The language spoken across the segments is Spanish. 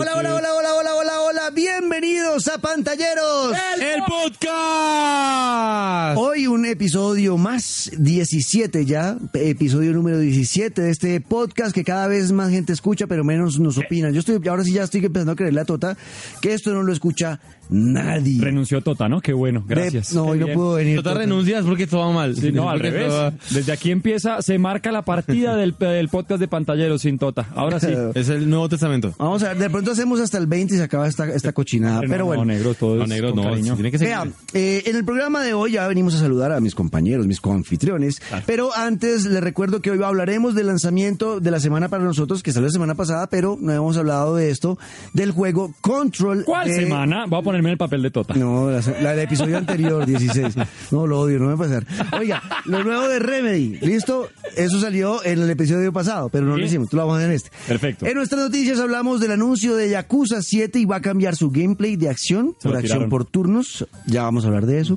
Hola, hola, hola, hola, hola, hola, hola. Bienvenidos a Pantalleros. El podcast. Hoy un episodio más, 17 ya, episodio número 17 de este podcast que cada vez más gente escucha, pero menos nos opina. Yo estoy, ahora sí ya estoy empezando a creerle a Tota que esto no lo escucha nadie. Renunció Tota, ¿no? Qué bueno, gracias. De- no, hoy no pudo venir. Tota Tota. renuncias porque todo va mal. Sí, no, al Porque revés. todo va- Desde aquí empieza, se marca la partida del, del podcast de Pantalleros sin Tota. Ahora sí. Es el Nuevo Testamento. Vamos a ver, de pronto hacemos hasta el 20 y se acaba esta, esta cochinada. No, Pero bueno. No, negro, todo No, es negro, con no. cariño. Tiene que ser. Vea, eh, en el programa de hoy ya venimos a saludar a mis compañeros, mis coanfitriones, pero antes les recuerdo que hoy hablaremos del lanzamiento de la semana para nosotros, que salió la semana pasada, pero no hemos hablado de esto, del juego Control. ¿Cuál de- semana? Voy a ponerme en el papel de Tota. No, la, la del episodio anterior, 16. No, lo odio, no me va a pasar. Oiga, lo nuevo de Remedy, ¿listo? Eso salió en el episodio pasado, pero no lo hicimos, tú lo vamos a hacer en este. Perfecto. En nuestras noticias hablamos del anuncio de Yakuza 7 y va a cambiar su gameplay de acción Se por acción por turnos. Ya vamos a hablar de eso.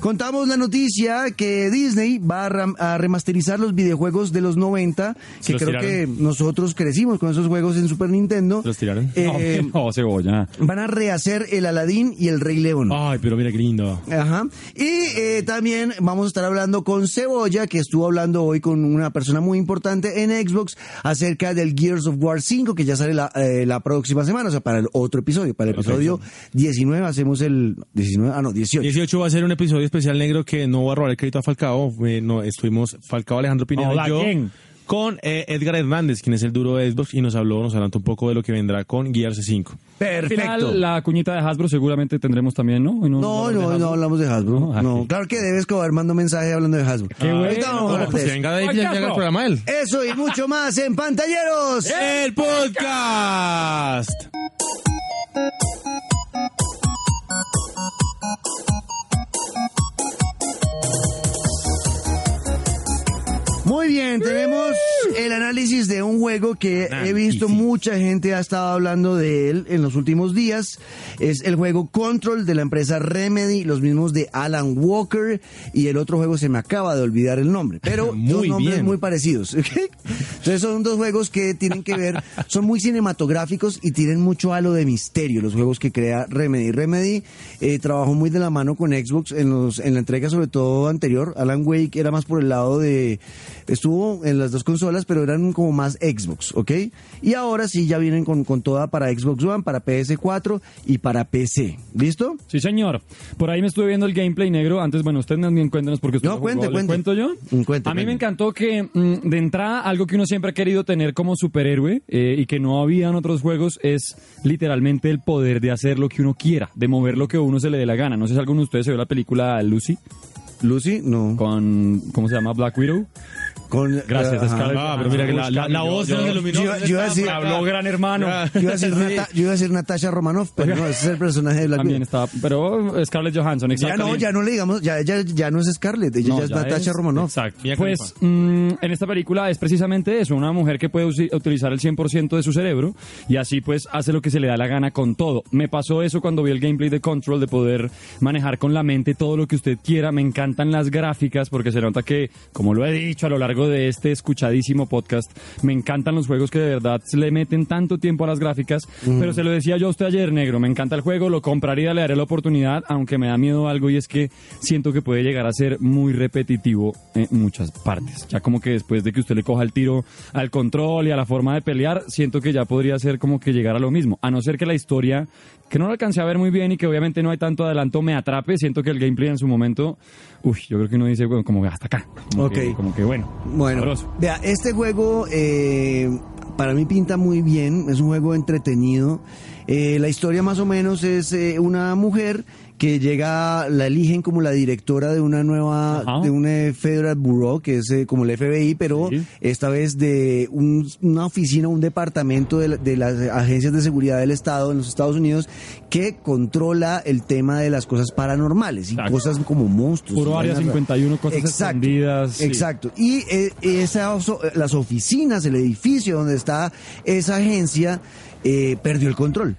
Contamos la noticia que Disney va a, a remasterizar los videojuegos de los 90, Se que los creo tiraron. que nosotros crecimos con esos juegos en Super Nintendo. ¿Se los tiraron? Eh, no, no, cebolla. Van a rehacer el Aladdin y el Rey León. Ay, pero mira qué lindo. Ajá. Y eh, también vamos a estar hablando con Cebolla, que estuvo hablando hoy con una persona muy importante en Xbox acerca del Gears of War 5, que ya sale la, eh, la próxima semana, o sea, para el otro episodio. Para el episodio 19 hacemos el... 19, ah, no, 18. 18 va a ser un episodio especial negro que no va a robar el crédito a Falcao. Eh, no, estuvimos Falcao, Alejandro Pineda Hola, y yo ¿quién? con eh, Edgar Hernández, quien es el duro de Xbox, y nos habló, nos adelantó un poco de lo que vendrá con Gears 5. Al Perfecto. final, la cuñita de Hasbro seguramente tendremos también, ¿no? No, no, Hasbro. no hablamos de Hasbro. No, No, ay. claro que debes cobrar, mando mensaje hablando de Hasbro. Qué bueno. Ahorita vamos a hablar Pues venga David ya haga el programa él. Eso y mucho más en Pantalleros. El podcast. Juego que he visto mucha gente ha estado hablando de él en los últimos días. Es el juego Control de la empresa Remedy, los mismos de Alan Walker y el otro juego se me acaba de olvidar el nombre, pero Muy dos nombres bien. muy parecidos. Entonces son dos juegos que tienen que ver, son muy cinematográficos y tienen mucho halo de misterio los juegos que crea Remedy. Remedy eh, trabajó muy de la mano con Xbox en, los, en la entrega sobre todo anterior. Alan Wake era más por el lado de... Estuvo en las dos consolas, pero eran como más Xbox, ¿ok? Y ahora sí ya vienen con, con toda para Xbox One, para PS4 y para PC. ¿Listo? Sí, señor. Por ahí me estuve viendo el gameplay negro. Antes, bueno, ustedes también cuéntenos porque usted No, cuente, jugó. ¿Le cuente. cuento yo? Mm, cuente, a mí me encantó que mm, de entrada algo que uno siempre ha querido tener como superhéroe eh, y que no había en otros juegos es literalmente el poder de hacer lo que uno quiera, de mover lo que a uno se le dé la gana. No sé si alguno de ustedes se vio la película Lucy Lucy, no. con, ¿cómo se llama? Black Widow. Con, Gracias. Scarlett. Ah, pero mira que la, la, la voz se nos iluminó. yo- yo iba a decir- Habló gran hermano. Yo iba, a decir Sí. Nata- yo iba a decir Natasha Romanoff, pero no, ese es el personaje de Black También estaba, pero Scarlett Johansson, Ya exacto. no, ya no le digamos, ya ella ya no es Scarlett, ella No, ya es ya Natasha es- Romanoff. Exacto. Pues mm, en esta película es precisamente eso, una mujer que puede utilizar el 100% de su cerebro y así pues hace lo que se le da la gana con todo. Me pasó eso cuando vi el gameplay de Control, de poder manejar con la mente todo lo que usted quiera. Me encantan las gráficas porque se nota que, como lo he dicho a lo largo de este escuchadísimo podcast, me encantan los juegos que de verdad le meten tanto tiempo a las gráficas. Pero se lo decía yo a usted ayer, negro, me encanta el juego, lo compraría, le daré la oportunidad, aunque me da miedo algo y es que siento que puede llegar a ser muy repetitivo en muchas partes. Ya como que después de que usted le coja el tiro al control y a la forma de pelear, siento que ya podría ser como que llegar a lo mismo. A no ser que la historia, que no la alcancé a ver muy bien y que obviamente no hay tanto adelanto, me atrape. Siento que el gameplay en su momento, uy, yo creo que uno dice, bueno, como que hasta acá. Como Ok. que- como que bueno. Bueno, sabroso. vea, este juego eh, para mí pinta muy bien, es un juego entretenido. Eh, la historia más o menos es eh, una mujer que llega, la eligen como la directora de una nueva, Ajá. de un eh, Federal Bureau, que es eh, como el FBI, pero Sí. esta vez de un- una oficina, un departamento de, la- de las agencias de seguridad del Estado en los Estados Unidos que controla el tema de las cosas paranormales y Exacto. cosas como monstruos. Puro Área vainas raras. 51, cosas Exacto, escondidas, sí. Exacto. Y eh, esa, las oficinas, el edificio donde está esa agencia, eh, perdió el control.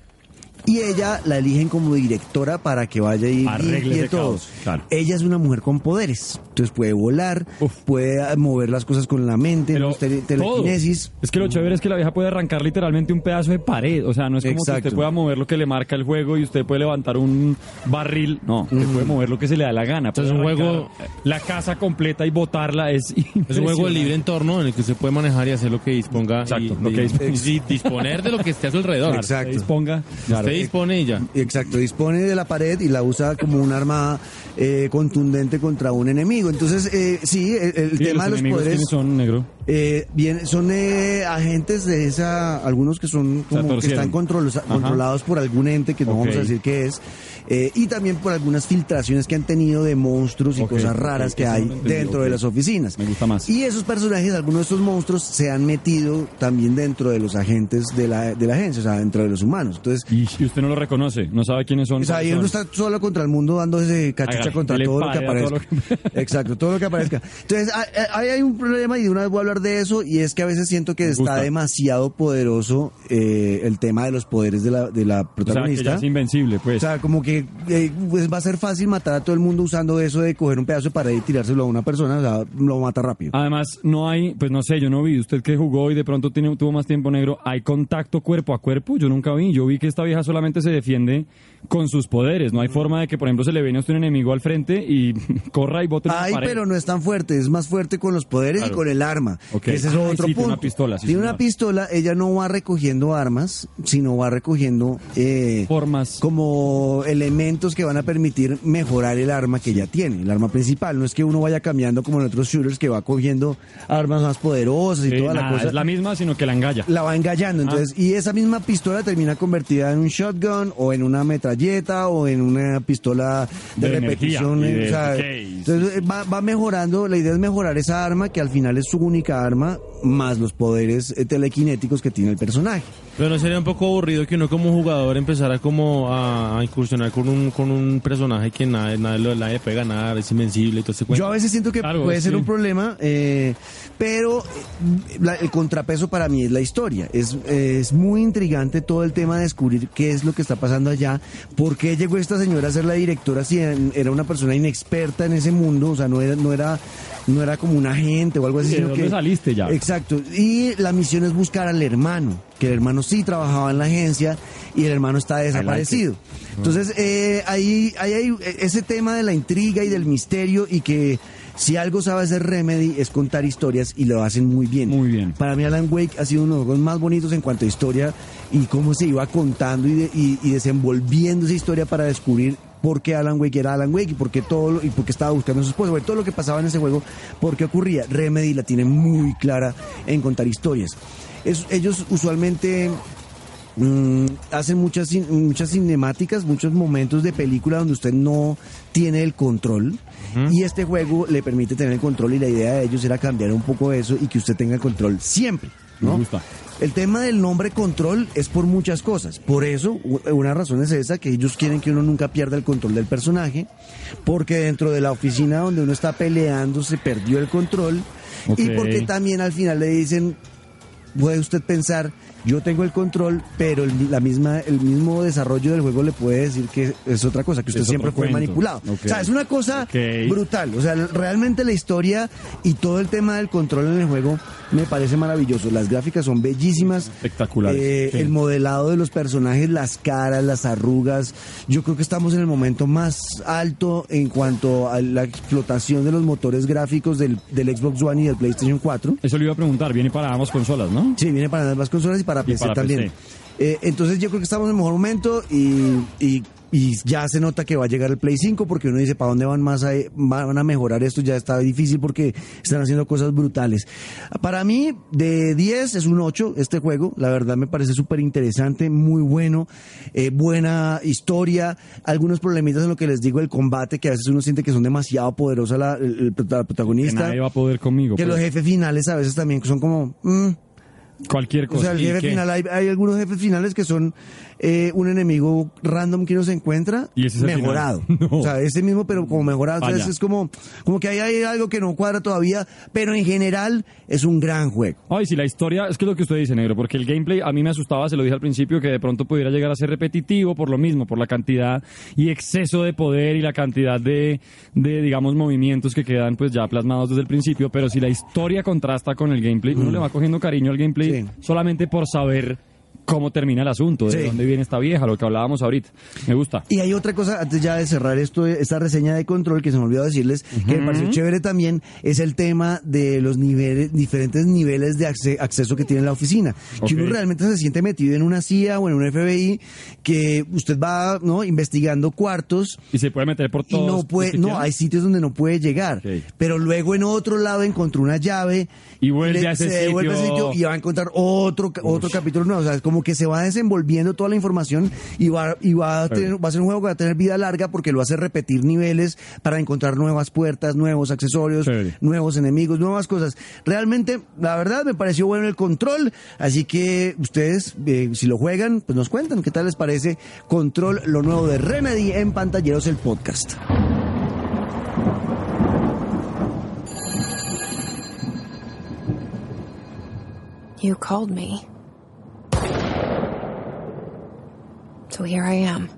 Y ella la eligen como directora para que vaya y Arregle limpie todo. caos, claro. Ella es una mujer con poderes. Entonces puede volar, Uf. puede ah, mover las cosas con la mente. Tele- todo. telequinesis. Es que lo chévere es que la vieja puede arrancar literalmente un pedazo de pared. O sea, no es como que Exacto. usted pueda mover lo que le marca el juego y usted puede levantar un barril. No, usted puede mover lo que se le da la gana. Entonces, Puede un juego- La casa completa y botarla es Es un juego de libre entorno en el que se puede manejar y hacer lo que disponga. Exacto, y, lo que y- disponga. y disponer de lo que esté a su alrededor. Claro, Exacto. usted disponga. Usted dispone y ya. Exacto, dispone de la pared y la usa como un arma eh, contundente contra un enemigo. Entonces, eh, sí, el, el Sí, tema de los poderes ¿quiénes son negro. eh, bien, son eh, agentes de esa, algunos que son como que están Ajá. controlados por algún ente que no vamos a decir qué es, eh, y también por algunas filtraciones que han tenido de monstruos y cosas raras que hay no entendí, dentro de las oficinas. Me gusta más. Y esos personajes, algunos de estos monstruos, se han metido también dentro de los agentes de la, de la agencia, o sea, dentro de los humanos. Entonces, Y, usted no lo reconoce, no sabe quiénes son. o sea, uno son. está solo contra el mundo dándose cachucha Hágale, contra todo lo que todo aparezca. lo que- Exacto, todo lo que aparezca. Entonces, hay, hay- un problema y de una vez voy a hablar de eso y es que a veces siento que está demasiado poderoso eh, el tema de los poderes de la, de la O sea, que protagonista. ya es invencible, pues. O sea, como que eh, pues va a ser fácil matar a todo el mundo usando eso de coger un pedazo de pared y tirárselo a una persona, o sea, lo mata rápido. Además, no hay, pues no sé, yo no vi, usted que jugó y de pronto tiene, tuvo más tiempo negro, ¿hay contacto cuerpo a cuerpo? Yo nunca vi, yo vi que esta vieja solamente se defiende con sus poderes, no hay forma de que, por ejemplo, se le viene a usted un enemigo al frente y corra y bote Ay, pero no es tan fuerte, es más fuerte con los poderes Claro. y con el arma. Ok. que Ese es Ay, otro sí, punto. tiene una pistola, sí, Tiene señor. una pistola, ella no va recogiendo armas, sino va recogiendo eh, Formas. como elementos que van a permitir mejorar el arma que ya tiene, el arma principal. No es que uno vaya cambiando como en otros shooters que va cogiendo armas más poderosas y Sí, toda la cosa. es la misma, sino que la engalla. La va engallando, Ah. entonces, y esa misma pistola termina convertida en un shotgun o en una metralleta o en una pistola de, De repetición. de o sea, entonces va, va mejorando, la idea es mejorar esa arma que al final es su única arma, más los poderes eh, telequinéticos que tiene el personaje. Pero no sería un poco aburrido que uno como jugador empezara como a, a incursionar con un, con un personaje que nadie, nadie, lo- nadie puede ganar, es invencible y todo ese cuento. Yo a veces siento que Claro, puede ser un problema, eh, pero eh, la- el contrapeso para mí es la historia. Es, es muy intrigante todo el tema de descubrir qué es lo que está pasando allá, por qué llegó esta señora a ser la directora si era una persona inexperta en ese mundo, o sea, no era, no era, no era como un agente o algo así. Sí, ¿de sino que- saliste ya? Exacto. Y la misión es buscar al hermano, que el hermano sí trabajaba en la agencia y el hermano está desaparecido. Entonces, eh, ahí, ahí hay ese tema de la intriga y del misterio y que si algo sabe hacer Remedy es contar historias y lo hacen muy bien. Muy bien. Para mí Alan Wake ha sido uno de los juegos más bonitos en cuanto a historia y cómo se iba contando y, de- y- y desenvolviendo esa historia para descubrir por qué Alan Wake era Alan Wake y por qué todo y por qué estaba buscando a su esposa, Bueno, todo lo que pasaba en ese juego, por qué ocurría. Remedy la tiene muy clara en contar historias. Es- ellos usualmente mm, hacen muchas muchas cinemáticas, muchos momentos de película donde usted no tiene el control y este juego le permite tener el control y la idea de ellos era cambiar un poco eso y que usted tenga el control siempre. ¿No? Me gusta. El tema del nombre control es por muchas cosas. Por eso, una razón es esa, que ellos quieren que uno nunca pierda el control del personaje, porque dentro de la oficina donde uno está peleando se perdió el control y porque también al final le dicen, puede usted pensar, yo tengo el control, pero el, la misma, el mismo desarrollo del juego le puede decir que es otra cosa, que usted Es siempre fue cuento. manipulado. O sea, es una cosa brutal. O sea, realmente la historia y todo el tema del control en el juego me parece maravilloso. Las gráficas son bellísimas. Espectaculares. Eh, Sí. El modelado de los personajes, las caras, las arrugas. Yo creo que estamos en el momento más alto en cuanto a la explotación de los motores gráficos del, del Xbox One y del PlayStation 4. Eso le iba a preguntar, viene para ambas consolas, ¿no? Sí, viene para ambas consolas y para Y PC para también. PC. Eh, entonces yo creo que estamos en el mejor momento y, y, y ya se nota que va a llegar el Play 5 porque uno dice, ¿para dónde van más a, van a mejorar esto? Ya está difícil porque están haciendo cosas brutales. Para mí, de 10 es un 8 este juego. La verdad me parece súper interesante, muy bueno, eh, buena historia. Algunos problemitas en lo que les digo, el combate, que a veces uno siente que son demasiado poderosa la, el- la Que protagonista nadie va a poder conmigo. que pues. los jefes finales a veces también son como mm, Cualquier cosa. O sea, el ¿Y jefe final, hay, hay algunos jefes finales que son eh, un enemigo random que uno se encuentra Y ese es el mejorado. No. O sea, ese mismo, pero como mejorado. Entonces es como, como que ahí hay algo que no cuadra todavía, pero en general es un gran juego. Ay, si la historia, es que es lo que usted dice, negro, porque el gameplay a mí me asustaba, se lo dije al principio, que de pronto pudiera llegar a ser repetitivo por lo mismo, por la cantidad y exceso de poder y la cantidad de, de digamos, movimientos que quedan pues ya plasmados desde el principio, pero si la historia contrasta con el gameplay, uno le va cogiendo cariño al gameplay Sí. solamente por saber cómo termina el asunto, de Sí. dónde viene esta vieja, lo que hablábamos ahorita. Me gusta. Y hay otra cosa, antes ya de cerrar esto, esta reseña de control, que se me olvidó decirles, que me pareció chévere también, es el tema de los niveles, diferentes niveles de acce- acceso que tiene la oficina. Ok. uno realmente se siente metido en una CIA o en un FBI, que usted va, ¿no? Investigando cuartos, Y se puede meter por y todos. no los puede, no, hay sitios donde no puede llegar. Pero luego en otro lado encontró una llave. Y vuelve le- a ese se devuelve a ese sitio. sitio y va a encontrar otro, otro capítulo nuevo. O sea, es como que se va desenvolviendo toda la información y va, y va a tener, va a ser un juego que va a tener vida larga porque lo hace repetir niveles para encontrar nuevas puertas, nuevos accesorios, Chévere. nuevos enemigos, nuevas cosas. Realmente, la verdad, me pareció bueno el control. Así que ustedes, eh, si lo juegan, pues nos cuentan qué tal les parece Control, lo nuevo de Remedy en Pantalleros, el podcast. You called me. Here I am.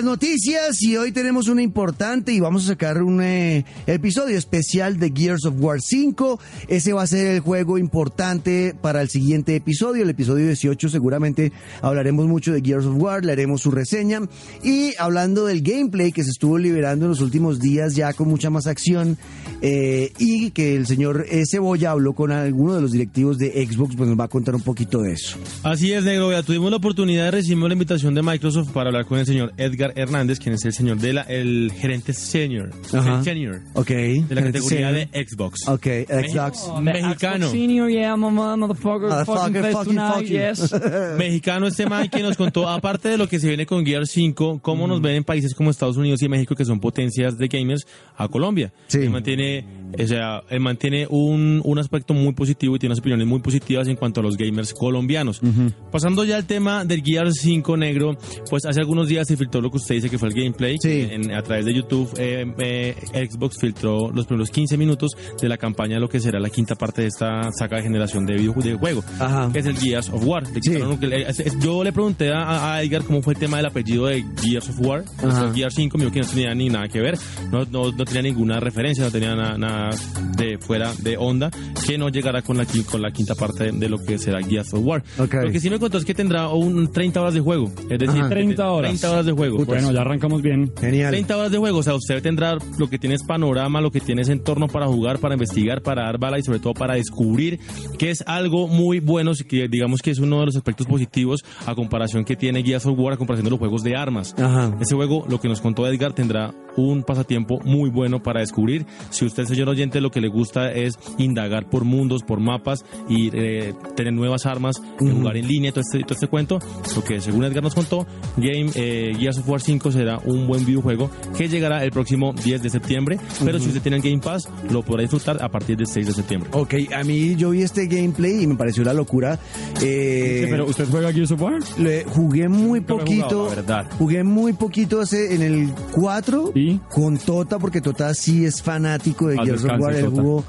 Las noticias y hoy tenemos una importante y vamos a sacar un eh, episodio especial de Gears of War 5. Ese va a ser el juego importante para el siguiente episodio, el episodio 18 seguramente hablaremos mucho de Gears of War, le haremos su reseña y hablando del gameplay que se estuvo liberando en los últimos días ya con mucha más acción eh, y que el señor eh, Cebolla habló con alguno de los directivos de Xbox, pues nos va a contar un poquito de eso. Así es, negro. Vea, tuvimos la oportunidad de recibir la invitación de Microsoft para hablar con el señor Edgar Hernández, quien es el señor de la, el gerente senior, Ajá. el senior Ok. de la categoría Senior. de Xbox. Ok, Xbox. Mexicano. Senior, yeah, mama, motherfucker, Motherfucker, fucking fucking, tonight, fucking. yes. Mexicano este man que nos contó, aparte de lo que se viene con Gear 5, cómo nos ven en países como Estados Unidos y México, que son potencias de gamers, a Colombia. Sí. Él mantiene, o sea, él mantiene un, un aspecto muy positivo y tiene unas opiniones muy positivas en cuanto a los gamers colombianos. Pasando ya al tema del Gear 5 negro, pues hace algunos días se filtró lo que usted dice que fue el gameplay. Sí. En- a través de YouTube, eh, eh, Xbox filtró los primeros 15 minutos de la campaña de lo que será la quinta parte de esta saga de generación de videojuego, Ajá. que es el Gears of War. Sí. yo le pregunté a, a Edgar cómo fue el tema del apellido de Gears of War, o sea, Ajá. Gears 5, me dijo que no tenía ni nada que ver, no, no, no tenía ninguna referencia, no tenía na- nada de fuera de onda, que no llegará con la, con la quinta parte de, lo que será Gears of War. Ok. Lo que sí me contó es que tendrá un 30 horas de juego, es decir, Ajá. 30 horas. 30 horas de juego. Bueno, ya arrancamos bien. Genial. 30 horas de juego, o sea, usted tendrá lo que tiene es panorama, lo que tiene es entorno para jugar, para investigar, para dar bala y sobre todo para descubrir que es algo muy bueno, que digamos que es uno de los aspectos positivos a comparación que tiene Gears of War a comparación de los juegos de armas. Ajá. Ese juego, lo que nos contó Edgar, tendrá un pasatiempo muy bueno para descubrir. Si usted, señor oyente, lo que le gusta es indagar por mundos, por mapas y eh, tener nuevas armas, eh, jugar en línea, todo este, todo este cuento, lo que según Edgar nos contó, Game eh, Gears of War 5 será un buen videojuego que llegará el próximo 10 de septiembre, pero si usted tiene el Game Pass, lo podrá disfrutar a partir del 6 de septiembre. Ok, a mí yo vi este gameplay y me pareció la locura. Eh, Sí, pero ¿usted juega Gears of War? le jugué muy Nunca poquito. jugado, la verdad. Jugué muy poquito hace, en el 4 ¿Y? con Tota, porque Tota sí es fanático de Paz Gears of War. Él Tota. jugó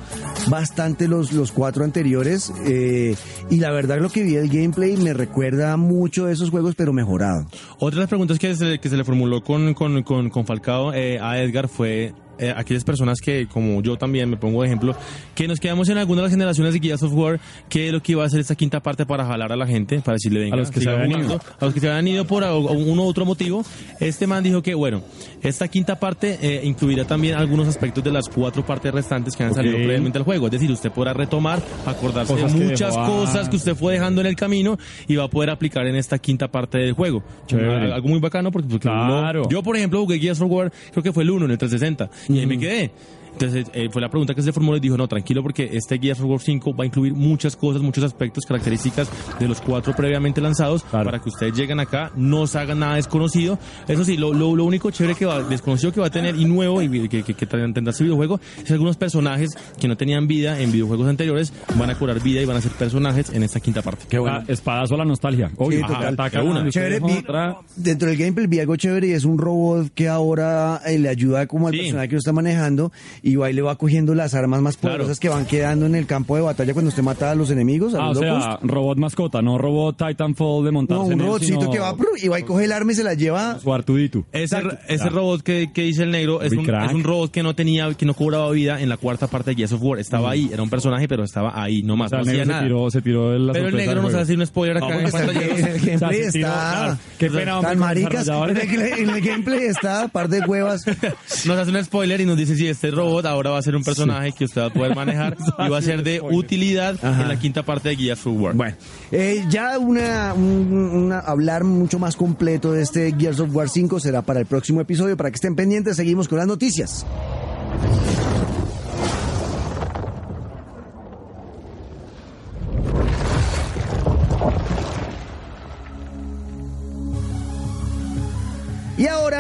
bastante los, los cuatro anteriores. eh, y la verdad, lo que vi del gameplay me recuerda mucho a esos juegos, pero mejorado. Otra de las preguntas que se, que se le formuló con, con, con, con Falcao eh, a Edgar fue eh, aquellas personas que, como yo también me pongo de ejemplo, que nos quedamos en alguna de las generaciones de Gears of War, que es lo que iba a hacer esta quinta parte para jalar a la gente, para decirle, venga, A los que se habían ido. a los que se habían ido por uno u otro motivo. Este man dijo que, bueno, esta quinta parte eh, incluirá también algunos aspectos de las cuatro partes restantes que han Ok. salido previamente al juego. Es decir, usted podrá retomar, acordarse Cosas de muchas dejó, cosas que usted fue dejando en el camino y va a poder aplicar en esta quinta parte del juego. Chévere. Algo muy bacano porque, porque Claro. uno- yo, por ejemplo, jugué Gears of War, creo que fue el 1 en el 360, y ahí me quedé. Entonces eh, fue la pregunta que se formuló y dijo, no, tranquilo porque este Gears of War 5 va a incluir muchas cosas, muchos aspectos, características de los cuatro previamente lanzados Claro. para que ustedes lleguen acá, no se hagan nada desconocido. Eso sí, lo, lo, lo único chévere que va, desconocido que va a tener y nuevo y que, que, que tendrá este videojuego es algunos personajes que no tenían vida en videojuegos anteriores van a cobrar vida y van a ser personajes en esta quinta parte. Qué bueno. Ah, espadazo a la nostalgia. Obvio, Sí, total. ataca una. Chévere, vi- otra. dentro del gameplay vi algo chévere y es un robot que ahora eh, le ayuda como al Sí. personaje que lo está manejando y va y le va cogiendo las armas más Claro. poderosas que van quedando en el campo de batalla cuando usted mata a los enemigos, a Ah, o los locos. sea, robot mascota, no robot Titanfall de montarse no, un en él, robotcito sino que va y va y coge el arma y se la lleva. su Artudito. Ese, Exacto. ese robot que, que dice el negro es un, es un robot que no tenía, que no cobraba vida en la cuarta parte de Gears of War. Estaba ahí, era un personaje, pero estaba ahí, no O más, sea, no el hacía negro se nada. tiró, se tiró de la Pero el negro nos hace un spoiler acá No, en pantalla. el gameplay está claro. Qué pena, hombre, tan maricas. El, en el gameplay está par de huevas. Nos hace un spoiler y nos dice si este robot ahora va a ser un personaje que usted va a poder manejar y va a ser de utilidad Ajá. en la quinta parte de Gears of War. Bueno, eh, ya una, un- una- hablar mucho más completo de este Gears of War 5 será para el próximo episodio. Para que estén pendientes, seguimos con las noticias.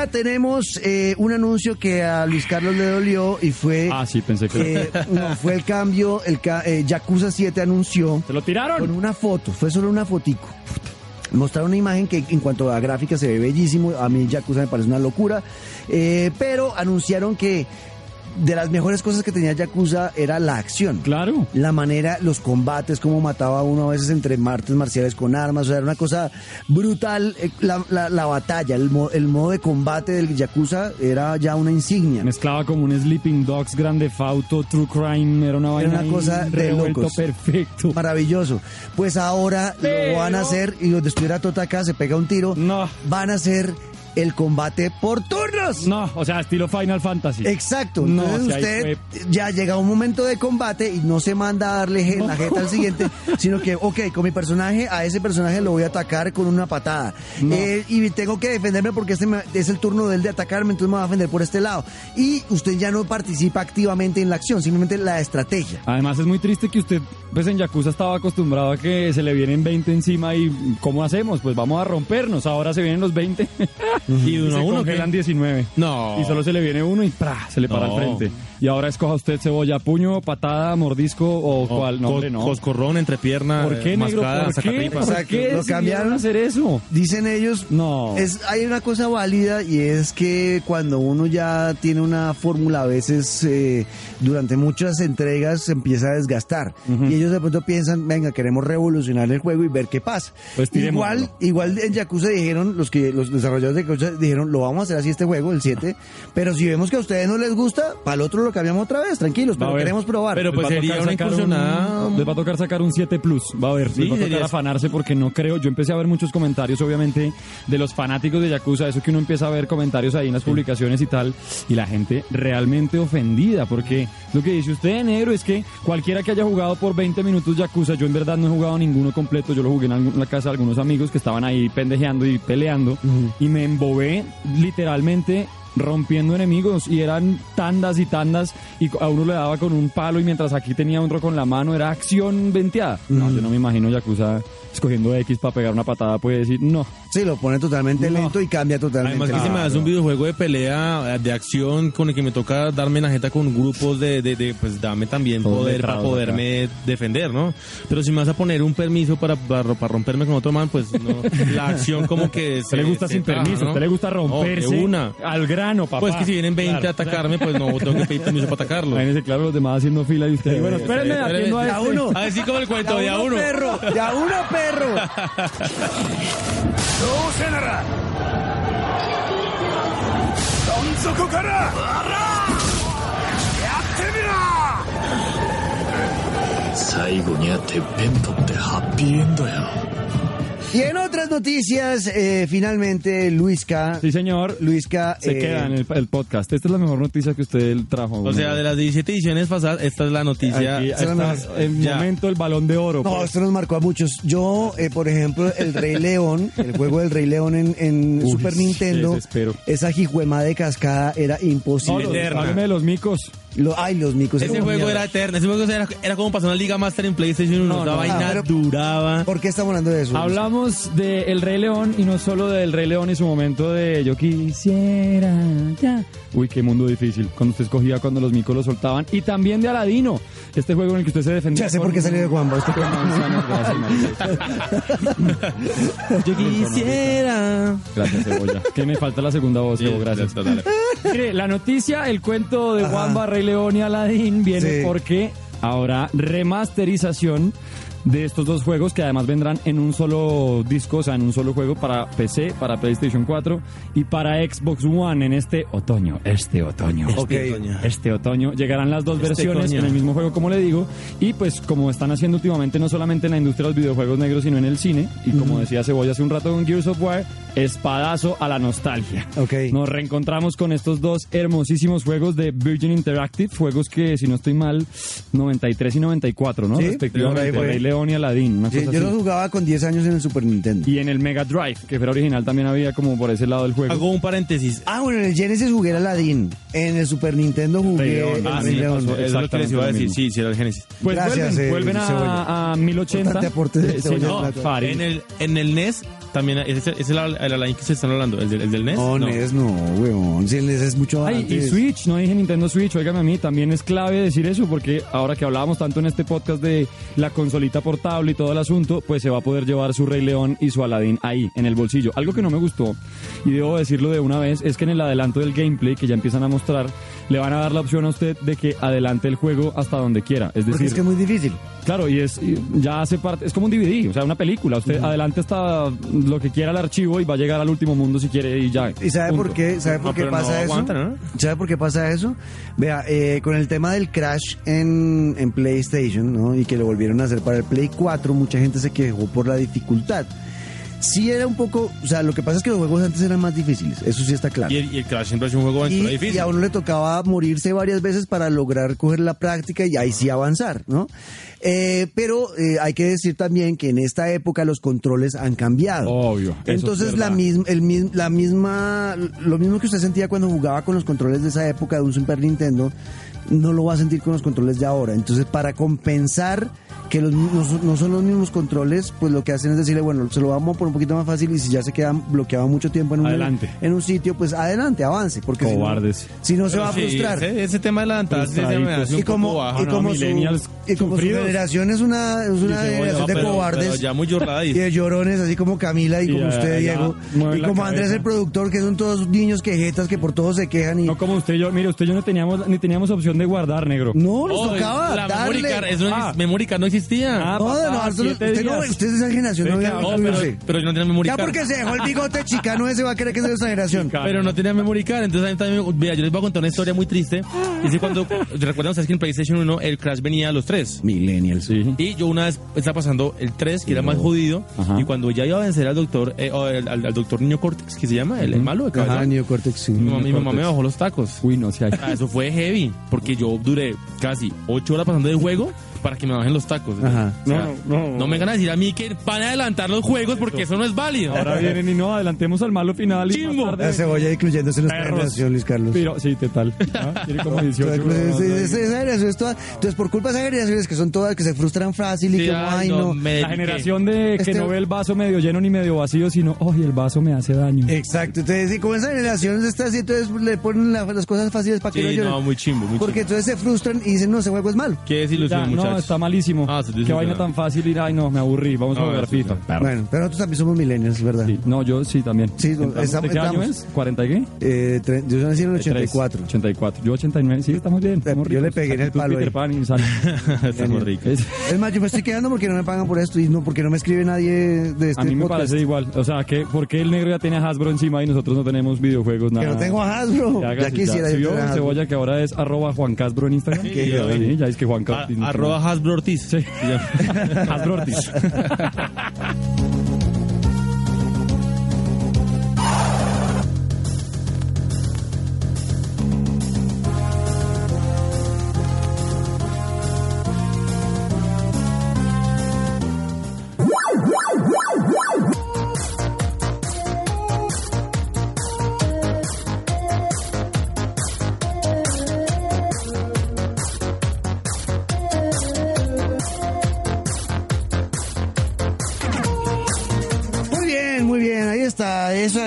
Ahora tenemos eh, un anuncio que a Luis Carlos le dolió y fue... Ah, sí, pensé que... eh, no, fue el cambio, el ca- eh, Yakuza 7 anunció ¿Se lo tiraron? con una foto, fue solo una fotico. Mostraron una imagen que en cuanto a gráfica se ve bellísimo, a mí Yakuza me parece una locura, eh, pero anunciaron que de las mejores cosas que tenía Yakuza era la acción. Claro. La manera, los combates, cómo mataba uno a veces entre artes marciales con armas, o sea, era una cosa brutal. Eh, La, la- la batalla, el, mo- el modo de combate del Yakuza era ya una insignia. Mezclaba como un Sleeping Dogs, Grande Fauto, True Crime, era una vaina una ahí cosa de locos. perfecto. Maravilloso. Pues ahora Pero- lo van a hacer y donde estuviera Totaka se pega un tiro. No. Van a hacer el combate por turnos. No, o sea, estilo Final Fantasy. Exacto. No, Entonces si usted ya llega un momento de combate y no se manda a darle je- la jeta al siguiente, sino que, ok, con mi personaje, a ese personaje lo voy a atacar con una patada. No. Eh, y tengo que defenderme porque este me- es el turno de él de atacarme, entonces me va a defender por este lado. Y usted ya no participa activamente en la acción, simplemente la estrategia. Además es muy triste que usted, pues en Yakuza estaba acostumbrado a que se le vienen 20 encima y ¿cómo hacemos? Pues vamos a rompernos, ahora se vienen los 20 Y uno a uno. congelan 19. No. Y solo se le viene uno y ¡pra! se le para No. al frente. Y ahora escoja usted cebolla, puño, patada, mordisco o No, cuál. No, cos- hombre, no. Coscorrón, entrepierna, ¿Por qué, negro? mascada, ¿Por qué? ¿Por Exacto, qué lo cambiaron. hacer eso? Dicen ellos, No. Es, hay una cosa válida y es que cuando uno ya tiene una fórmula, a veces eh, durante muchas entregas se empieza a desgastar. Y ellos de pronto piensan, venga, queremos revolucionar el juego y ver qué pasa. Pues igual, igual en Yakuza dijeron, los que los desarrolladores de Yakuza dijeron, lo vamos a hacer así este juego, el 7, pero si vemos que a ustedes no les gusta, para el otro lo cambiamos otra vez, tranquilos, pero queremos probar. Pero pues va a sería tocar una sacar incursionada- un- les va a tocar sacar un 7 Plus. Va a ver, Sí, les va a tocar sería- afanarse porque no creo. Yo empecé a ver muchos comentarios, obviamente, de los fanáticos de Yakuza. Eso que uno empieza a ver comentarios ahí en las publicaciones y tal. Y la gente realmente ofendida porque lo que dice usted, negro, es que cualquiera que haya jugado por 20 minutos Yakuza, yo en verdad no he jugado ninguno completo. Yo lo jugué en algún- en la casa de algunos amigos que estaban ahí pendejeando y peleando. Y me embobé literalmente rompiendo enemigos y eran tandas y tandas y a uno le daba con un palo y mientras aquí tenía otro con la mano era acción venteada. No, yo no me imagino Yakuza escogiendo X para pegar una patada puede decir no. Sí, lo pone totalmente No. lento y cambia totalmente. Además que si me das un videojuego de pelea, eh, de acción, con el que me toca darme la jeta con grupos de, de, de, pues dame también Todos poder para poderme defender, ¿no? Pero si me vas a poner un permiso para, para, para romperme con otro man, pues no, la acción como que... Se le gusta sin encaja, permiso, ¿no? te le gusta No, de romperse una. al grano, papá. Pues que si vienen 20 Claro. a atacarme, pues no tengo que pedir permiso para atacarlo. Imagínese, claro, los demás haciendo fila y usted. bueno, espérenme, a Ya este. uno. Así como el cuento de a uno, uno. perro, ya uno, perro. ハハどうせならどん底から,やってみろ最後にはてっぺん取ってハッピーエンドや Y en otras noticias, eh, finalmente, Luisca. Sí, señor. Luisca. Se eh, queda en el, el podcast. Esta es la mejor noticia que usted trajo. O sea, de las 17 ediciones pasadas, esta es la noticia. Aquí Esa es la está mejor. el Ya. momento del balón de oro. No, pues. esto nos marcó a muchos. Yo, eh, por ejemplo, el Rey León, el juego del Rey León en, en Uy, Super Nintendo, desespero. esa jijuema de cascada era No, imposible. los- Eterna. hábleme de los micos. Lo- ay, los micos. Ese juego mierda. era eterno. Ese juego era, era como pasar una Liga Master en PlayStation 1. No, la no. vaina pero- duraba. ¿Por qué estamos hablando de eso? Hablamos de El Rey León y no solo del Rey León y su momento de yo quisiera ya. Uy, qué mundo difícil. Cuando usted escogía cuando los micos lo soltaban. Y también de Aladino. Este juego en el que usted se defendía. Ya sé por qué salió de Juanba. Este marica. Yo quisiera. Gracias, Cebolla. Que me falta la segunda voz, Cebo, gracias. Mire, la noticia, el cuento de Ajá. Juanba, Rey León y Aladín viene Sí. porque habrá remasterización de estos dos juegos que además vendrán en un solo disco, o sea, en un solo juego para PC, para PlayStation 4 y para Xbox One en este otoño, este otoño. Ok. Este otoño llegarán las dos Este versiones otoño. en el mismo juego, como le digo, y pues como están haciendo últimamente no solamente en la industria de los videojuegos negros, sino en el cine, y como decía Cebolla hace un rato con Gears of War, espadazo a la nostalgia. Ok. Nos reencontramos con estos dos hermosísimos juegos de Virgin Interactive, juegos que, si no estoy mal, 93 y 94, ¿no? Sí, Respectivamente, León y Aladdin, una Sí, cosa yo así. lo jugaba con 10 años en el Super Nintendo. Y en el Mega Drive, que fuera original, también había como por ese lado del juego. Hago un paréntesis. Ah, bueno, en el Genesis jugué Aladdin. En el Super Nintendo jugué Rey León. el Ah, Rey sí, León. pasó. Eso es lo que les iba a decir. Sí, sí, era el Genesis. Pues Gracias, vuelven, eh, vuelven a, a 1080. Bastante aporte de Eh, sí, no. En el, en el NES también, ese es el, el Alain que se están hablando, el del, el del NES. No, NES no, weón. Si el NES es mucho Ay, y antes. Switch, no dije Nintendo Switch, óigame a mí, también es clave decir eso, porque ahora que hablábamos tanto en este podcast de la consolita portable y todo el asunto, pues se va a poder llevar su Rey León y su Aladdin ahí, en el bolsillo. Algo que no me gustó, y debo decirlo de una vez, es que en el adelanto del gameplay que ya empiezan a mostrar, le van a dar la opción a usted de que adelante el juego hasta donde quiera. Es Porque decir, es que es muy difícil. Claro, y es y ya hace parte, es como un DVD, o sea, una película. Usted adelante hasta lo que quiera el archivo y va a llegar al último mundo si quiere y ya. ¿Y sabe Punto. por qué? ¿Sabe por No, qué no pasa eso? ¿Sabe por qué pasa eso? Vea, eh, con el tema del crash en, en PlayStation, ¿no? Y que lo volvieron a hacer para el Play 4, mucha gente se quejó por la dificultad. Sí era un poco, o sea, lo que pasa es que los juegos antes eran más difíciles, eso sí está claro. Y el, y el Crash siempre es un juego Y, aventura y difícil. a uno le tocaba morirse varias veces para lograr coger la práctica y ahí sí avanzar, ¿no? Eh, pero eh, hay que decir también que en esta época los controles han cambiado. Obvio, Entonces es la, misma, el, la misma, lo mismo que usted sentía cuando jugaba con los controles de esa época de un Super Nintendo, no lo va a sentir con los controles de ahora. Entonces para compensar que los- no, son- no son los mismos controles, pues lo que hacen es decirle, bueno, se lo vamos a poner un poquito más fácil y si ya se queda bloqueado mucho tiempo en un, Adelante. en un sitio, pues adelante, avance, porque si no- si no, se va a sí, frustrar. Ese, ese tema de la ventaja un Y como, bajo, y ¿no? como, su, millennials y como su generación es una, es una generación No, de pero- cobardes pero ya muy llorada y de llorones, así como Camila y, Y como ya- usted, ya Diego, y como Andrés, el productor, que son todos niños quejetas que por todo se quejan y No como usted y yo, mire, usted y yo no teníamos ni teníamos opción de guardar, negro. no nos Oh, tocaba la darle. memory card, eso no Ah. memory card no existía. Ah, no, papá, no, nosotros- siete usted, no, días. usted es de esa generación, no, Venga, había- no, no pero, sé. pero yo no tenía memory Ya card. porque se dejó el bigote chicano ese va a creer que es de esa generación. Chica- Pero no tenía memory card, entonces a mí también, vea, yo les voy a contar una historia muy triste. Dice cuando, recuerdan ustedes que en PlayStation 1 el Crash venía a los tres. Millennials. Sí. Y yo una vez estaba pasando el 3, que era más jodido, Ajá. y cuando ya iba a vencer al doctor, eh, o al, al doctor Niño Cortex, que se llama, el, el malo de Ajá, cabello, Neocortex, sí. mi, mamá- mi me bajó los tacos. Uy, no sé. Ah, eso fue heavy, porque yo duré casi 8 horas pasando de juego para que me bajen los tacos. Ajá. O sea, No, no, no. no me van a decir a mí que van a adelantar los juegos porque eso no es válido. Ahora vienen y no, adelantemos al malo final. y más tarde- La cebolla incluyéndose en nuestra generación, Luis Carlos. Pero, sí, total. Ah, Tiene como 18. Entonces, ¿no? esa- esa generación es toda- entonces, por culpa de esas generaciones que son todas, que se frustran fácil y Sí, que, ay, ay, no. me La generación de que Este- no ve el vaso medio lleno ni medio vacío, sino, ¡ay, el vaso me hace daño! Exacto, entonces, y como esa generación está así, entonces le ponen la- las cosas fáciles para que Sí, no lloren. no, muy chimbo, muy Porque chimbo. entonces se frustran y dicen, no, ese juego es malo. Qué desilusión, muchachos. No, está malísimo. Ah, se Qué desilusiona. vaina tan fácil ir, ay, no, me aburrí, vamos a No, jugar sí, FIFA. sí. Perro. Bueno, pero nosotros también somos millennials, es ¿verdad? Sí, No, yo sí también. Sí, no, Entramos- estamos- ¿De qué año estamos. es? ¿40 y qué? Eh, tre- yo nací en el 84. 84. Yo 89. Sí, estamos bien. estamos Yo le ricos. pegué en el Actitud palo Peter ahí. Pan y sal. Estamos ricos. Es- Es más, yo me estoy quedando porque no me pagan por esto y no porque no me escribe nadie de este a mí me podcast. parece igual. O sea, que ¿por qué el negro ya tiene a Hasbro encima y nosotros no tenemos videojuegos? Nada. Que no tengo a Hasbro. Ya, Ya, quisiera ¿Sí yo vio tener a Hasbro. Cebolla que ahora es arroba Juan Casbro en Instagram? Sí, ya, ya, sí, ya es que Juan A- Casbro. arroba Hasbro Ortiz. Sí. Hasbro Ortiz.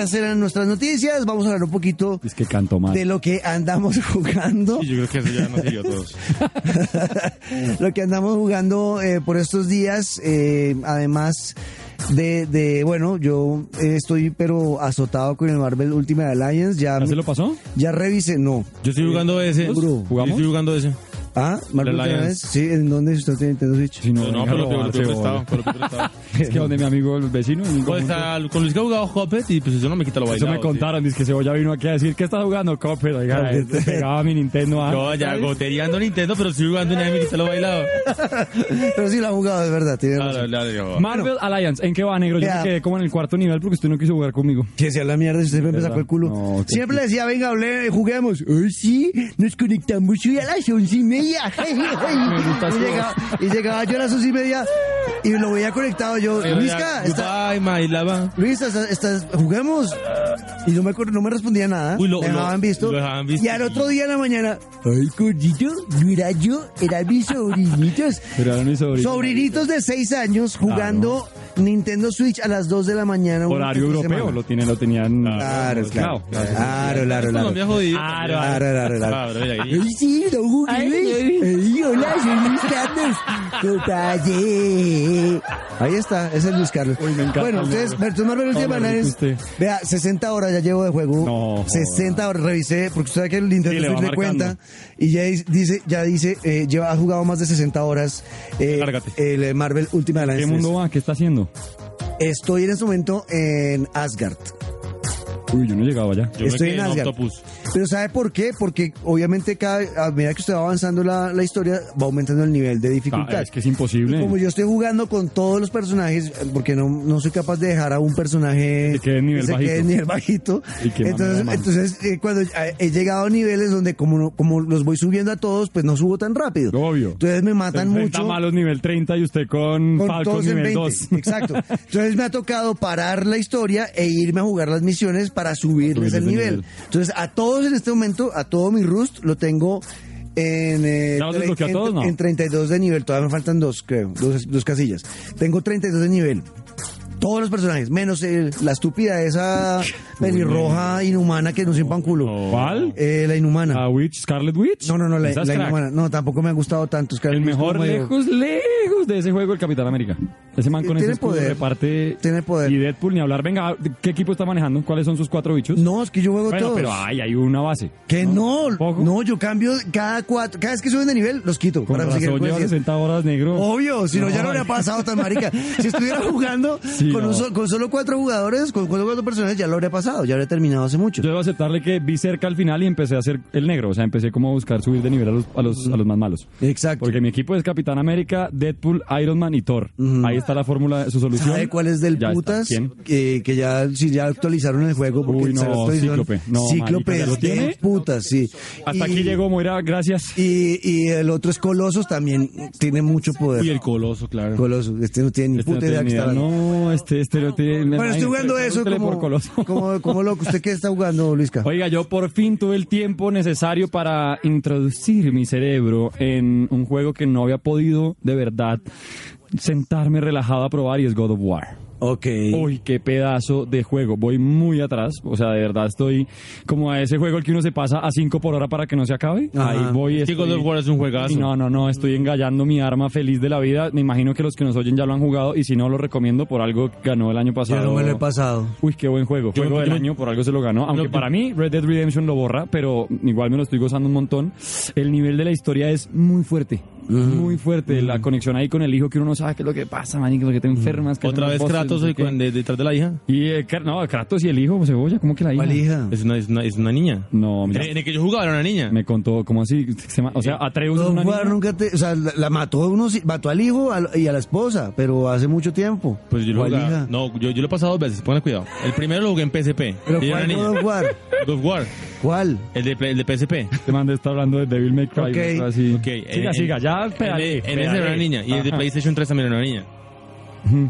está. Esas eran nuestras noticias. Vamos a hablar un poquito Es que canto mal. de lo que andamos jugando. Y yo creo que eso ya nos siguió a todos. lo que andamos jugando eh, por estos días, eh, además de, de, bueno, yo eh, estoy pero azotado con el Marvel Ultimate Alliance, ya, ¿Ya se lo pasó? ya revisé, no. Yo estoy jugando ese. Yo ¿Jugamos? estoy jugando ese. Ah, Marvel Alliance. Sí, ¿en dónde usted tiene Nintendo Switch? No, pero lo prestado. Es que donde mi amigo el vecino. Pues está, con Luis que ha jugado Hoppet y pues eso no me quita lo Eso bailado. me contaron, dice que Cebolla vino aquí a decir que está jugando Copper, oiga, eh, pegaba mi Nintendo a... sí. No, ya goteando Nintendo, pero estoy jugando y nadie me quita lo bailado. Pero sí lo ha jugado, es verdad, tiene razón. Claro, claro, yo- Marvel Alliance, ¿en qué va, negro? Yo Ya. me quedé como en el cuarto nivel porque usted no quiso jugar conmigo. Que sea la mierda, si usted me sacó el culo. No, qué Siempre le decía, venga, hable, juguemos. Ay, sí, nos conectamos hoy a las once y media. gusta y, su llegaba, y llegaba yo a las once y media y lo veía conectado yo. Luisca, está. Luis, estás, estás- juguemos. Y no me, no me respondía nada. Uy, lo- me dejaban lo- visto. lo dejaban visto. Y al otro día en la mañana, ay, gordito, no era yo, eran mis sobrinitos. Pero era mi sobrino. Sobrinitos de 6 años jugando Nintendo Switch a las 2 de la mañana. Horario europeo, lo, tiene, lo tenían... Claro, claro. Claro, claro, claro. Claro, Claro, claro, claro. Sí, no jugué. Hola, soy Luis Carlos. Ahí está, ese es Luis Carlos. Uy, me encanta bueno, ustedes. Bertón Marvel Ultimate Hombre, Alliance, usted. vea, 60 horas ya llevo de juego. No, joda. 60 horas, revisé, porque usted sabe que el Nintendo Switch le cuenta. Y ya dice, ya dice, eh, lleva, ha jugado más de 60 horas. Eh, Cárgate. el Marvel Ultimate ¿Qué Alliance. mundo va? ¿Qué está haciendo? Estoy en este momento en Asgard. Uy, yo no he llegado allá. Yo me Estoy quedé en en Asgard. Octopus. Pero ¿sabe por qué? Porque obviamente cada, a medida que usted va avanzando la, la historia, va aumentando el nivel de dificultad. Ah, es que es imposible. Como yo estoy jugando con todos los personajes, porque no, no soy capaz de dejar a un personaje Que quede en nivel bajito. quede en nivel bajito. Y que entonces, entonces eh, cuando he- llegado a niveles donde como, no- como los voy subiendo a todos, pues no subo tan rápido. Obvio. Entonces me matan mucho. malos nivel 30 y usted con, Con Falcon todos en nivel 20. 2. Exacto. Entonces me ha tocado parar la historia e irme a jugar las misiones para subirles Subirles el nivel. Entonces a todos en este momento, a todo mi Rust lo tengo en, eh, ¿Ya los tre- desbloqueó a en- todos, no? en 32 de nivel. Todavía me faltan dos, creo, dos, dos casillas. Tengo 32 de nivel. Todos los personajes, menos el- la estúpida esa pelirroja inhumana que no se pan culo. ¿Cuál? Eh, la inhumana. ¿La Witch? ¿Scarlet Witch? no, no, no, la, inhumana. No, tampoco me ha gustado tanto. Que El mejor lejos, lejos de ese juego, el Capitán América. Ese man con Tiene ese escudo poder. reparte. Tiene poder. Y Deadpool, ni hablar. Venga, ¿qué equipo está manejando? ¿Cuáles son sus cuatro bichos? No, es que yo juego bueno, todos. pero ay, hay una base. Que no, no, yo cambio cada cuatro, cada vez que suben de nivel, los quito. Con para razón con lleva el- 60 horas negro. Obvio, si no, ya no No, habría ay. pasado tan marica. Si estuviera jugando Sí, con, un no. so- con solo cuatro jugadores, con cuatro, cuatro personajes, ya lo habría pasado, ya habría terminado hace mucho. Yo debo aceptarle que vi cerca al final y empecé a hacer el negro. O sea, empecé como a buscar subir de nivel a los, a los, a los más malos. Exacto. Porque mi equipo es Capitán América, Deadpool, Iron Man y Thor. Ahí está la fórmula, su solución. ¿Sabe cuál es del Ya putas? ¿Quién? Que, que ya, sí, ya actualizaron el juego. Porque Uy, no. Cíclope. No, Cíclope marica, ¿ya lo es del tiene? putas, sí. Hasta Y- aquí llegó, Moira, gracias. Y, y el otro es Colosos, también tiene mucho poder. Y el coloso, claro. Colosos, este no tiene ni Este no puta idea tiene que está idea. No, este, este no tiene. Bueno, estoy jugando eso como, como, como loco. ¿Usted qué está jugando, Luisca? Oiga, yo por fin tuve el tiempo necesario para introducir mi cerebro en un juego que no había podido de verdad sentarme relajado a probar y es God of War. Ok. Uy, qué pedazo de juego. Voy muy atrás. O sea, de verdad estoy como a ese juego el que uno se pasa a 5 por hora para que no se acabe. Ajá. Ahí voy. Es que God estoy- of War es un juegazo. No, no, no, estoy engallando mi arma feliz de la vida. Me imagino que los que nos oyen ya lo han jugado y si no, lo recomiendo por algo que ganó el año pasado. Yo no me lo he pasado. Uy, qué buen juego. Yo- Juego del yo- año, por algo se lo ganó. Aunque yo- para mí Red Dead Redemption lo borra, pero igual me lo estoy gozando un montón. El nivel de la historia es muy fuerte. Muy fuerte. La conexión ahí con el hijo que uno no sabe qué es lo que pasa, man, porque te enfermas. que Otra vez Kratos no sé de- detrás de la hija. Y eh, no, Kratos y el hijo, cebolla, ¿cómo que la hija? ¿Cuál hija? Es una, es una, es una niña. No, mira, En, en el que yo jugaba era una niña. me contó, ¿cómo así? Se O sea, Atreus es God una niña? nunca te, o sea, la, la mató uno, mató al hijo al- y a la esposa, pero hace mucho tiempo. Pues yo lo ¿Cuál jugaba. hija? No, yo, yo lo he pasado dos veces, pongan cuidado. El primero lo jugué en PSP. Pero y era ¿cuál God of War? God of War. ¿Cuál? El de, el de PSP. Este man está hablando de Devil May Cry. Ok. algo así. Ok, siga, en- siga, ya En, pedale, en ese era una niña. Y el de. PlayStation 3 también era una niña.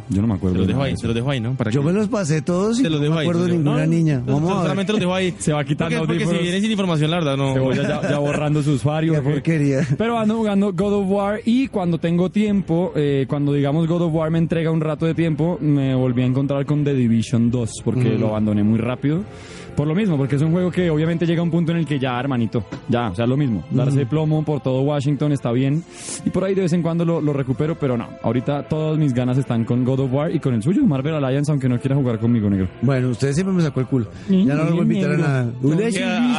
Yo no me acuerdo. Se los de dejo ahí, se los dejo ahí, ¿no? Para Yo que- me los pasé todos y no dejo me ahí. acuerdo de ninguna no, niña. Vamos a ver. Solamente los dejo ahí. Se va quitando Porque, porque si viene sin información, la verdad, no. Cebolla ya, ya borrando su usuario. Qué porquería. Pero ando jugando God of War y cuando tengo tiempo, eh, cuando digamos God of War me entrega un rato de tiempo, me volví a encontrar con The Division 2 porque Mm. lo abandoné muy rápido. Por lo mismo, porque es un juego que obviamente llega a un punto en el que ya, hermanito, ya, o sea, lo mismo. Darse plomo por todo Washington está bien. Y por ahí de vez en cuando lo, lo recupero, pero no. Ahorita todas mis ganas están con God of War y con el suyo, Marvel Alliance, aunque no quiera jugar conmigo, negro. Bueno, usted siempre me sacó el culo. Ya no lo voy a invitar a nada.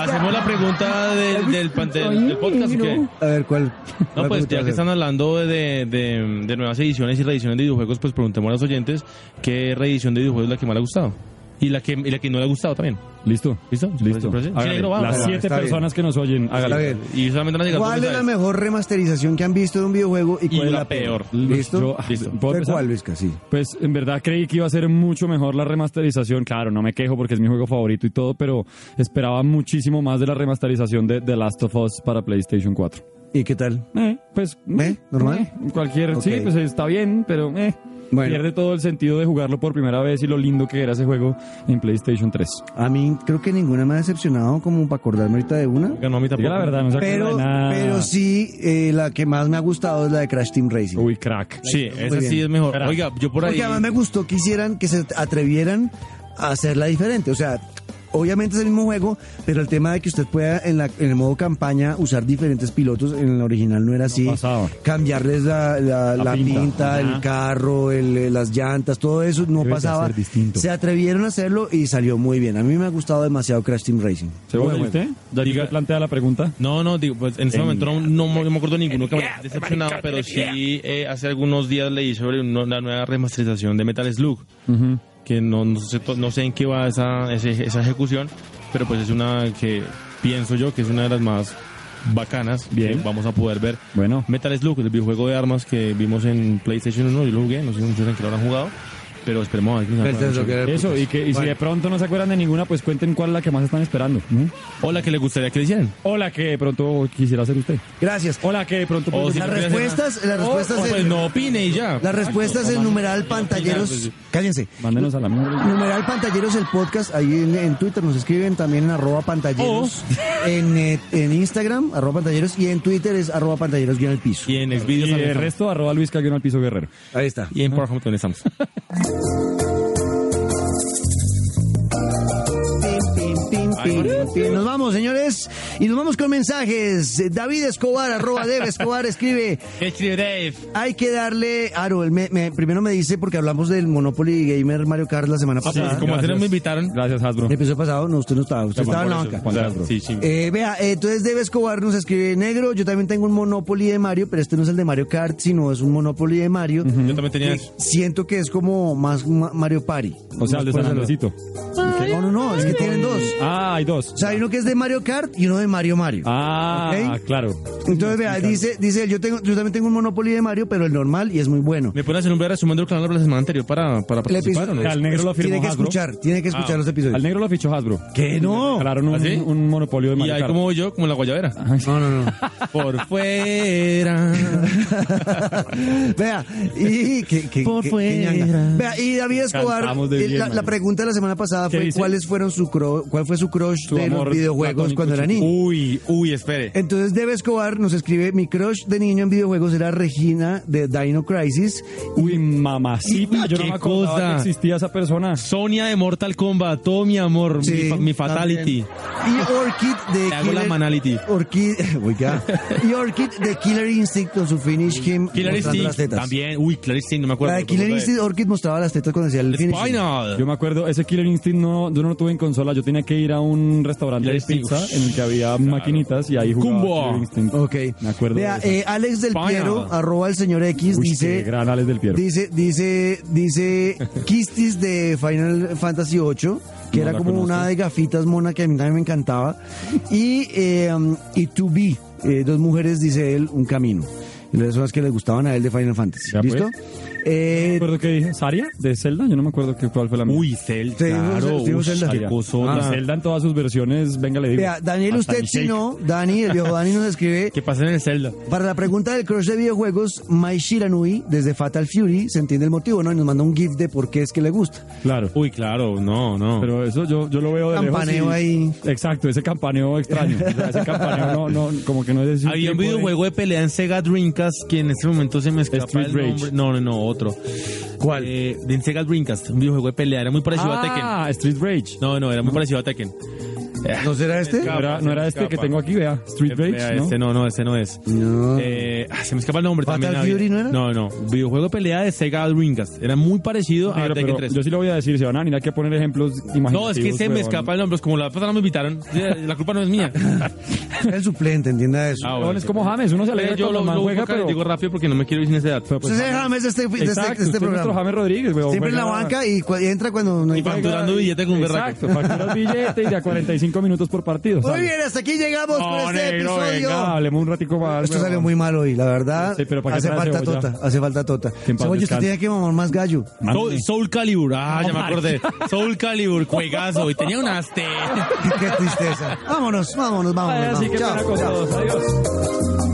Hacemos la pregunta del, del, del- del podcast o qué? A ver, ¿cuál? No, cuál pues ya que están hablando de, de, de nuevas ediciones y reediciones de videojuegos, pues preguntemos a los oyentes qué reedición de videojuegos es la que más le ha gustado. Y la que, y la que no le ha gustado también. ¿Listo? ¿Listo? Listo. Sí, negro. Las siete está bien. personas que nos oyen, hágale. Está bien. Y solamente ¿Cuál es la mejor remasterización que han visto de un videojuego y Y cuál es la la peor? peor. ¿Listo? Yo- Listo. ¿puedo cuál, Vizca? Sí. Pues en verdad creí que iba a ser mucho mejor la remasterización. Claro, no me quejo porque es mi juego favorito y todo, pero esperaba muchísimo más de la remasterización de The Last of Us para PlayStation 4. ¿Y qué tal? Eh, pues. ¿Eh? ¿Normal? eh, cualquier. Ok. Sí, pues está bien, pero. Eh, Bueno. Pierde todo el sentido de jugarlo por primera vez y lo lindo que era ese juego en PlayStation 3. A mí creo que ninguna me ha decepcionado como para acordarme ahorita de una. No, a mí tampoco. la verdad, no se acuerda Pero, de nada. pero sí, eh, la que más me ha gustado es la de Crash Team Racing. Uy, crack. Sí, esa sí es mejor. Oiga, yo por ahí. Porque además me gustó que hicieran, que se atrevieran a hacerla diferente. O sea, obviamente es el mismo juego, pero el tema de que usted pueda en, la, en el modo campaña usar diferentes pilotos, en el original no era así. pasaba. Cambiarles la, la- La la pinta, pinta. el carro, el, eh, las llantas, todo eso no Debe de pasaba. ser distinto. Se atrevieron a hacerlo y salió muy bien. A mí me ha gustado demasiado Crash Team Racing. ¿Se Buen ¿y juego. usted? ¿Ya Diga- plantea la pregunta? No, no, digo, pues en ese momento no, no, me- no me acuerdo ninguno que me haya decepcionado, pero sí eh, hace algunos días leí sobre una, una nueva remasterización de Metal Slug, Ujú. Que no, no, sé, no sé en qué va esa, esa ejecución, pero pues es una que pienso yo que es una de las más bacanas Bien. que vamos a poder ver. Bueno. Metal Slug, el videojuego de armas que vimos en PlayStation 1, yo lo jugué, no sé si ustedes que lo habrán jugado, pero esperemos a ver que nos era- Eso, y, que, y si Bueno. de pronto no se acuerdan de ninguna, pues cuenten cuál es la que más están esperando. ¿no? O la que le gustaría que le hicieran. O la que de pronto quisiera hacer usted. Gracias. O la que de pronto... O si Las no quiere respuestas, las respuestas, O, pues no opine y ya. las respuestas en numeral pantalleros. pues. Cállense. Mándenos a la mierda. Numeral Pantalleros, el podcast, ahí en, en Twitter nos escriben también en arroba pantalleros, en, eh, en Instagram, arroba pantalleros, y en Twitter es arroba pantalleros guion el piso. Y en Y Xvideos también el estamos. resto, arroba Luis Caguión al piso guerrero. Ahí está. Y en Pornhub también estamos. Jesus. Pim, pim, pim, pim, pim. Nos vamos, señores, y nos vamos con mensajes. David Escobar, arroba Dave Escobar, escribe, ¿Qué escribe Dave? hay que darle, Aro, él me- me- primero me dice, porque hablamos del Monopoly Gamer Mario Kart la semana Sí, pasada. como gracias. me invitaron. Gracias, Hasbro. El episodio pasado, no, usted no estaba, usted estaba en la banca. Sí, sí. Eh, vea, eh, entonces Debe Escobar nos escribe negro. Yo también tengo un Monopoly de Mario, pero este no es el de Mario Kart, sino es un Monopoly de Mario. Yo también tenía eso. Siento que es como más ma- Mario Party. O sea, el de San Andresito. No, no, no, es que tienen dos. Ah, hay dos. O sea, hay uno que es de Mario Kart y uno de Mario Mario. Ah, Ok. claro. Entonces, vea, dice, dice, él, yo tengo, yo también tengo un Monopoly de Mario, pero el normal y es muy bueno. ¿Me pueden hacer un breve resumen del canal de la semana anterior para, para participar no? Al negro lo firmó tiene que Hasbro. escuchar, tiene que escuchar Ah, los episodios. Al negro lo fichó Hasbro. ¿Qué no? Regalaron un, ¿Ah, sí? un monopolio de Y Mario ahí Kart. como yo, como la guayabera. No, no, no. Por fuera. Vea, y que, que- Por que- que fuera. Vea, y David Escobar, de eh, bien, la, pregunta de la semana pasada ¿Qué fue dice? cuáles fueron su cro- cuál fue su crush Su de los videojuegos cuando era niño. Uy, uy, espere. Entonces Debe Escobar nos escribe, mi crush de niño en videojuegos era Regina de Dino Crisis. Uy, mamacita. Yo no qué me acordaba cosa. que existía esa persona. Sonia de Mortal Kombat, todo mi amor, Sí, mi, fa- mi fatality. también. Y Orchid de Le hago la manality. Orchid, oiga. y Orchid de Killer Instinct con su finish him Killer Instinct las tetas. también. Uy, Killer Instinct, no me acuerdo. La de Killer Instinct, Orchid mostraba las tetas cuando hacía el finish. Spinal. Yo me acuerdo, ese Killer Instinct no, yo no lo tuve en consola, yo tenía que ir a un restaurante de pizza en el que había maquinitas y ahí jugaba. Ok. Me acuerdo Vea, de eh, Alex del. Piero, arroba el señor X, Uy, qué dice... gran Alex del Piero. Dice, dice, dice Kistis de Final Fantasy VIII, que No era como una de gafitas mona que a mí también me encantaba. Y, eh, um, y To Be, eh, dos mujeres, dice él, un camino. Y las son las que le gustaban a él de Final Fantasy. Pues. Eh, me acuerdo que dije. ¿Saria? ¿De Zelda? Yo no me acuerdo que, cuál fue la mía. Uy, Zelda, claro. uy, Zelda. qué. Ah, Zelda en todas sus versiones, venga, le digo. vea, Daniel, Hasta usted si no, Dani, el viejo Dani nos escribe ¿Qué pasa en el Zelda? Para la pregunta del crush de videojuegos, Mai Shiranui, desde Fatal Fury, se entiende el motivo, ¿no? Y nos manda un GIF de por qué es que le gusta. Claro. Uy, claro, no, no. Pero eso yo, yo lo veo de lejos Campaneo y- ahí. Exacto, ese campaneo extraño. O sea, ese campaneo no, no, como que no es de Había un videojuego de pelea en Sega Dreamcast que en este momento se me escapa Street el Rage. nombre. No, no, no, otro. ¿Cuál? Eh, de Sega Dreamcast, un videojuego de pelea, era muy parecido a Tekken. Ah, Street Rage. No, no, era muy parecido a Tekken. ¿No será este? No era, no era este que tengo aquí, vea. Street Vea, Rage, ¿no? Este no, no, este no es. No. Eh, ah, se me escapa el nombre ¿Fatal también. Fury no era? No, no. Videojuego de pelea de Sega Dreamcast. Era muy parecido a Tekken pero 3. yo sí lo voy a decir, se van a venir aquí a poner ejemplos imaginativos. No, es que se me escapa el nombre. Es como la pasada no me invitaron. La culpa no es mía. el suplente, entienda eso. Ah, Weón, es como James, uno se alegra Eh, yo lo, lo juega, pero... digo rápido porque no me quiero ir sin ese dato. pero pues, es James de este, de este- este nuestro programa. James Rodríguez, weón. Siempre en la banca y, entra cuando no hay Y facturando billete con. Exacto, facturas billete y de a 45 minutos por partido. Muy bien, hasta aquí llegamos No, con este negro, episodio. venga, hablemos un ratico más. Esto salió muy mal hoy, la verdad. Sí, pero ¿para qué hace falta tota, hace falta tota. En paz Cebolla, usted tiene que mamar más gallo. Soul, Soul Calibur, ah, ya me acordé. Soul Calibur, juegazo. Y tenía un aste. Qué tristeza. Vámonos, vámonos, vámonos. Ay, así vámonos. que Chao, chao. todos. Adiós.